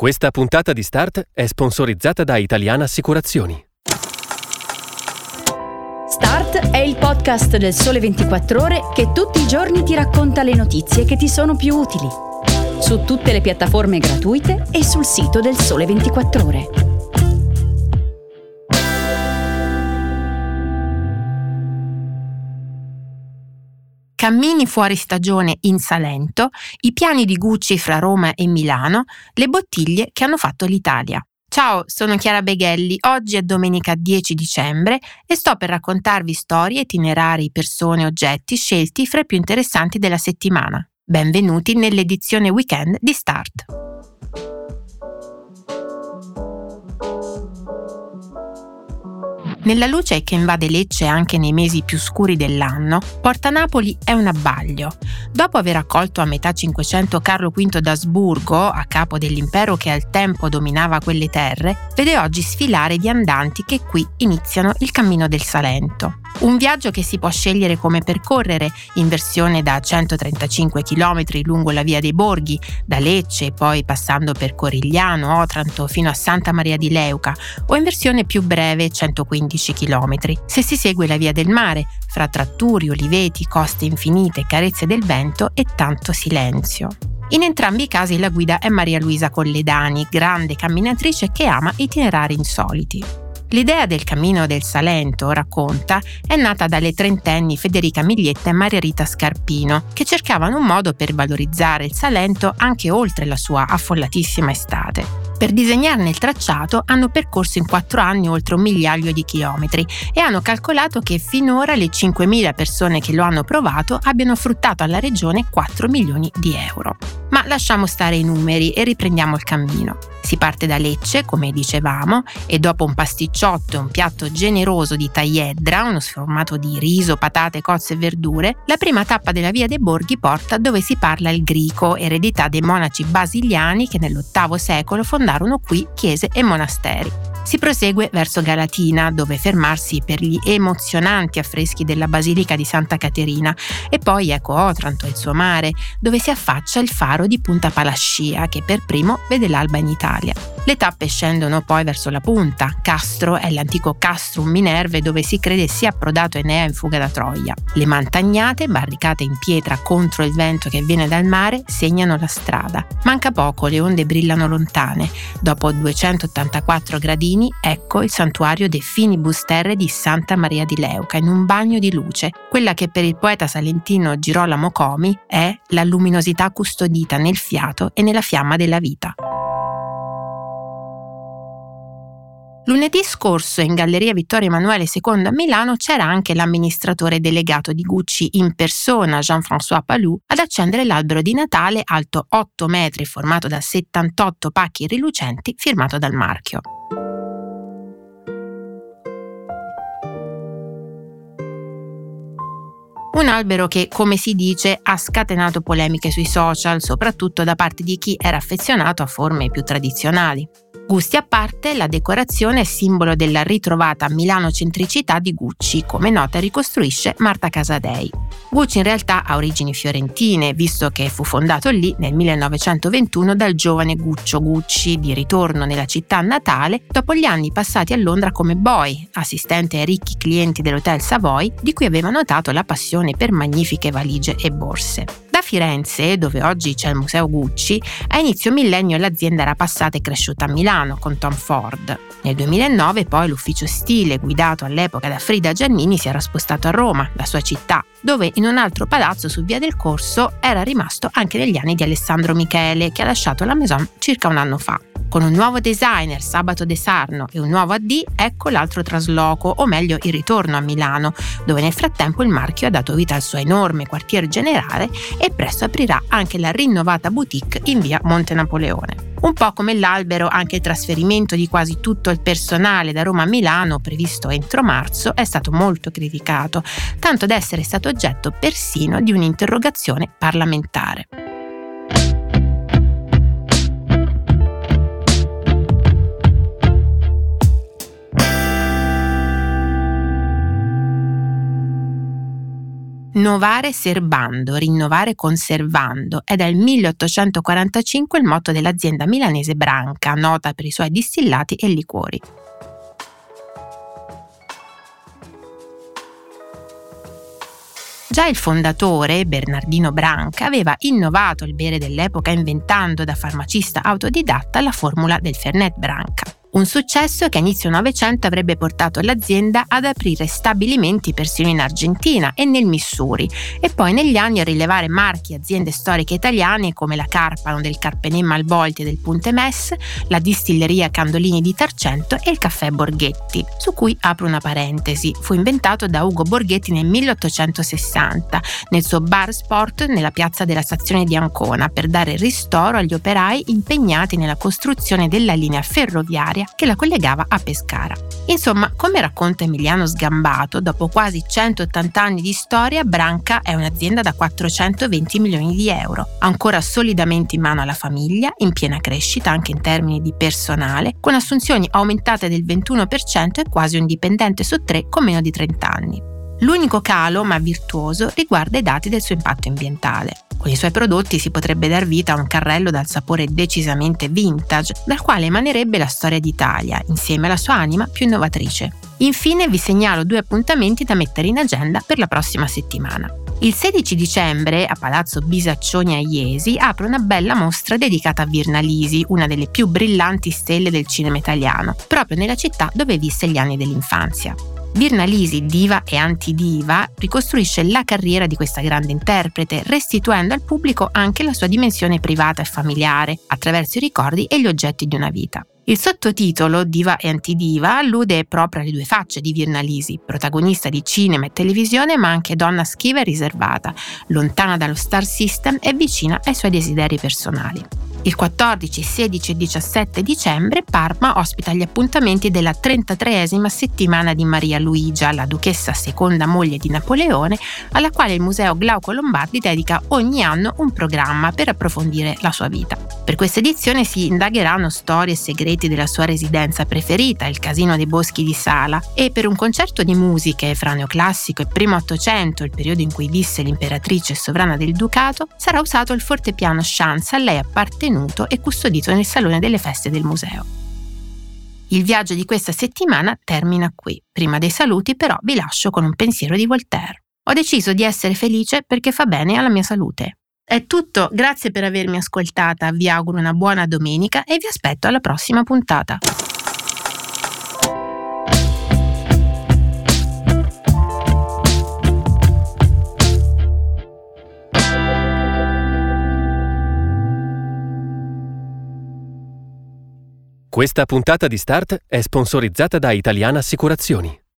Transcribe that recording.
Questa puntata di Start è sponsorizzata da Italiana Assicurazioni. Start è il podcast del Sole 24 Ore che tutti i giorni ti racconta le notizie che ti sono più utili. Su tutte le piattaforme gratuite e sul sito del Sole 24 Ore. Cammini fuori stagione in Salento, i piani di Gucci fra Roma e Milano, le bottiglie che hanno fatto l'Italia. Ciao, sono Chiara Beghelli. Oggi è domenica 10 dicembre e sto per raccontarvi storie, itinerari, persone, oggetti scelti fra i più interessanti della settimana. Benvenuti nell'edizione weekend di Start. Nella luce che invade Lecce anche nei mesi più scuri dell'anno, Porta Napoli è un abbaglio. Dopo aver accolto a metà Cinquecento Carlo V d'Asburgo, a capo dell'impero che al tempo dominava quelle terre, vede oggi sfilare viandanti che qui iniziano il cammino del Salento. Un viaggio che si può scegliere come percorrere, in versione da 135 km lungo la via dei Borghi, da Lecce poi passando per Corigliano, Otranto fino a Santa Maria di Leuca, o in versione più breve 115 km, se si segue la via del mare, fra tratturi, oliveti, coste infinite, carezze del vento e tanto silenzio. In entrambi i casi la guida è Maria Luisa Colledani, grande camminatrice che ama itinerari insoliti. L'idea del cammino del Salento, racconta, è nata dalle trentenni Federica Miglietta e Maria Rita Scarpino, che cercavano un modo per valorizzare il Salento anche oltre la sua affollatissima estate. Per disegnarne il tracciato hanno percorso in quattro anni oltre un migliaio di chilometri e hanno calcolato che finora le 5.000 persone che lo hanno provato abbiano fruttato alla regione 4 milioni di euro. Ma lasciamo stare i numeri e riprendiamo il cammino. Si parte da Lecce, come dicevamo, e dopo un pasticciotto e un piatto generoso di tagliedra, uno sformato di riso, patate, cozze e verdure, la prima tappa della Via dei Borghi porta dove si parla il greco, eredità dei monaci basiliani che nell'VIII secolo fondarono qui chiese e monasteri. Si prosegue verso Galatina, dove fermarsi per gli emozionanti affreschi della Basilica di Santa Caterina, e poi ecco Otranto e il suo mare, dove si affaccia il faro di Punta Palascia, che per primo vede l'alba in Italia. Le tappe scendono poi verso la punta. Castro è l'antico Castrum Minerve dove si crede sia approdato Enea in fuga da Troia. Le montagnate, barricate in pietra contro il vento che viene dal mare, segnano la strada. Manca poco, le onde brillano lontane. Dopo 284 gradini, ecco il santuario dei Finibus Terre di Santa Maria di Leuca, in un bagno di luce. Quella che per il poeta salentino Girolamo Comi è la luminosità custodita nel fiato e nella fiamma della vita. Lunedì scorso in Galleria Vittorio Emanuele II a Milano c'era anche l'amministratore delegato di Gucci in persona, Jean-François Palou, ad accendere l'albero di Natale alto 8 metri formato da 78 pacchi rilucenti firmato dal marchio. Un albero che, come si dice, ha scatenato polemiche sui social, soprattutto da parte di chi era affezionato a forme più tradizionali. Gusti a parte, la decorazione è simbolo della ritrovata milano-centricità di Gucci, come nota ricostruisce Marta Casadei. Gucci in realtà ha origini fiorentine, visto che fu fondato lì nel 1921 dal giovane Guccio Gucci, di ritorno nella città natale dopo gli anni passati a Londra come boy, assistente ai ricchi clienti dell'Hotel Savoy, di cui aveva notato la passione per magnifiche valigie e borse. Da Firenze, dove oggi c'è il Museo Gucci, a inizio millennio l'azienda era passata e cresciuta a Milano con Tom Ford. Nel 2009 poi l'ufficio stile, guidato all'epoca da Frida Giannini, si era spostato a Roma, la sua città, dove in un altro palazzo su Via del Corso era rimasto anche negli anni di Alessandro Michele, che ha lasciato la Maison circa un anno fa. Con un nuovo designer, Sabato De Sarno, e un nuovo AD, ecco l'altro trasloco, o meglio il ritorno a Milano, dove nel frattempo il marchio ha dato vita al suo enorme quartier generale e presto aprirà anche la rinnovata boutique in via Monte Napoleone. Un po' come l'albero, anche il trasferimento di quasi tutto il personale da Roma a Milano, previsto entro marzo, è stato molto criticato, tanto da essere stato oggetto persino di un'interrogazione parlamentare. Novare serbando, rinnovare conservando è dal 1845 il motto dell'azienda milanese Branca, nota per i suoi distillati e liquori. Già il fondatore, Bernardino Branca, aveva innovato il bere dell'epoca inventando da farmacista autodidatta la formula del Fernet Branca. Un successo che a inizio Novecento avrebbe portato l'azienda ad aprire stabilimenti persino in Argentina e nel Missouri e poi negli anni a rilevare marchi e aziende storiche italiane come la Carpano del Carpenè Malvolti e del Punte Mess, la distilleria Candolini di Tarcento e il caffè Borghetti, su cui apro una parentesi. Fu inventato da Ugo Borghetti nel 1860 nel suo bar sport nella piazza della stazione di Ancona per dare ristoro agli operai impegnati nella costruzione della linea ferroviaria ferroviaria che la collegava a Pescara. Insomma, come racconta Emiliano Sgambato, dopo quasi 180 anni di storia, Branca è un'azienda da 420 milioni di euro, ancora solidamente in mano alla famiglia, in piena crescita anche in termini di personale, con assunzioni aumentate del 21% e quasi un dipendente su tre con meno di 30 anni. L'unico calo, ma virtuoso, riguarda i dati del suo impatto ambientale. Con i suoi prodotti si potrebbe dar vita a un carrello dal sapore decisamente vintage, dal quale emanerebbe la storia d'Italia, insieme alla sua anima più innovatrice. Infine vi segnalo due appuntamenti da mettere in agenda per la prossima settimana. Il 16 dicembre a Palazzo Bisaccioni a Iesi apre una bella mostra dedicata a Virna Lisi, una delle più brillanti stelle del cinema italiano, proprio nella città dove visse gli anni dell'infanzia. Virna Lisi, diva e antidiva, ricostruisce la carriera di questa grande interprete, restituendo al pubblico anche la sua dimensione privata e familiare, attraverso i ricordi e gli oggetti di una vita. Il sottotitolo Diva e Antidiva allude proprio alle due facce di Virna Lisi, protagonista di cinema e televisione ma anche donna schiva e riservata, lontana dallo star system e vicina ai suoi desideri personali. Il 14, 16 e 17 dicembre Parma ospita gli appuntamenti della 33esima settimana di Maria Luigia, la duchessa seconda moglie di Napoleone, alla quale il Museo Glauco Lombardi dedica ogni anno un programma per approfondire la sua vita. Per questa edizione si indagheranno storie e segreti della sua residenza preferita, il Casino dei Boschi di Sala, e per un concerto di musiche fra neoclassico e primo Ottocento, il periodo in cui visse l'imperatrice sovrana del Ducato, sarà usato il fortepiano Chance a lei appartenuto tenuto e custodito nel salone delle feste del museo. Il viaggio di questa settimana termina qui. Prima dei saluti però vi lascio con un pensiero di Voltaire. Ho deciso di essere felice perché fa bene alla mia salute. È tutto, grazie per avermi ascoltata, vi auguro una buona domenica e vi aspetto alla prossima puntata. Questa puntata di Start è sponsorizzata da Italiana Assicurazioni.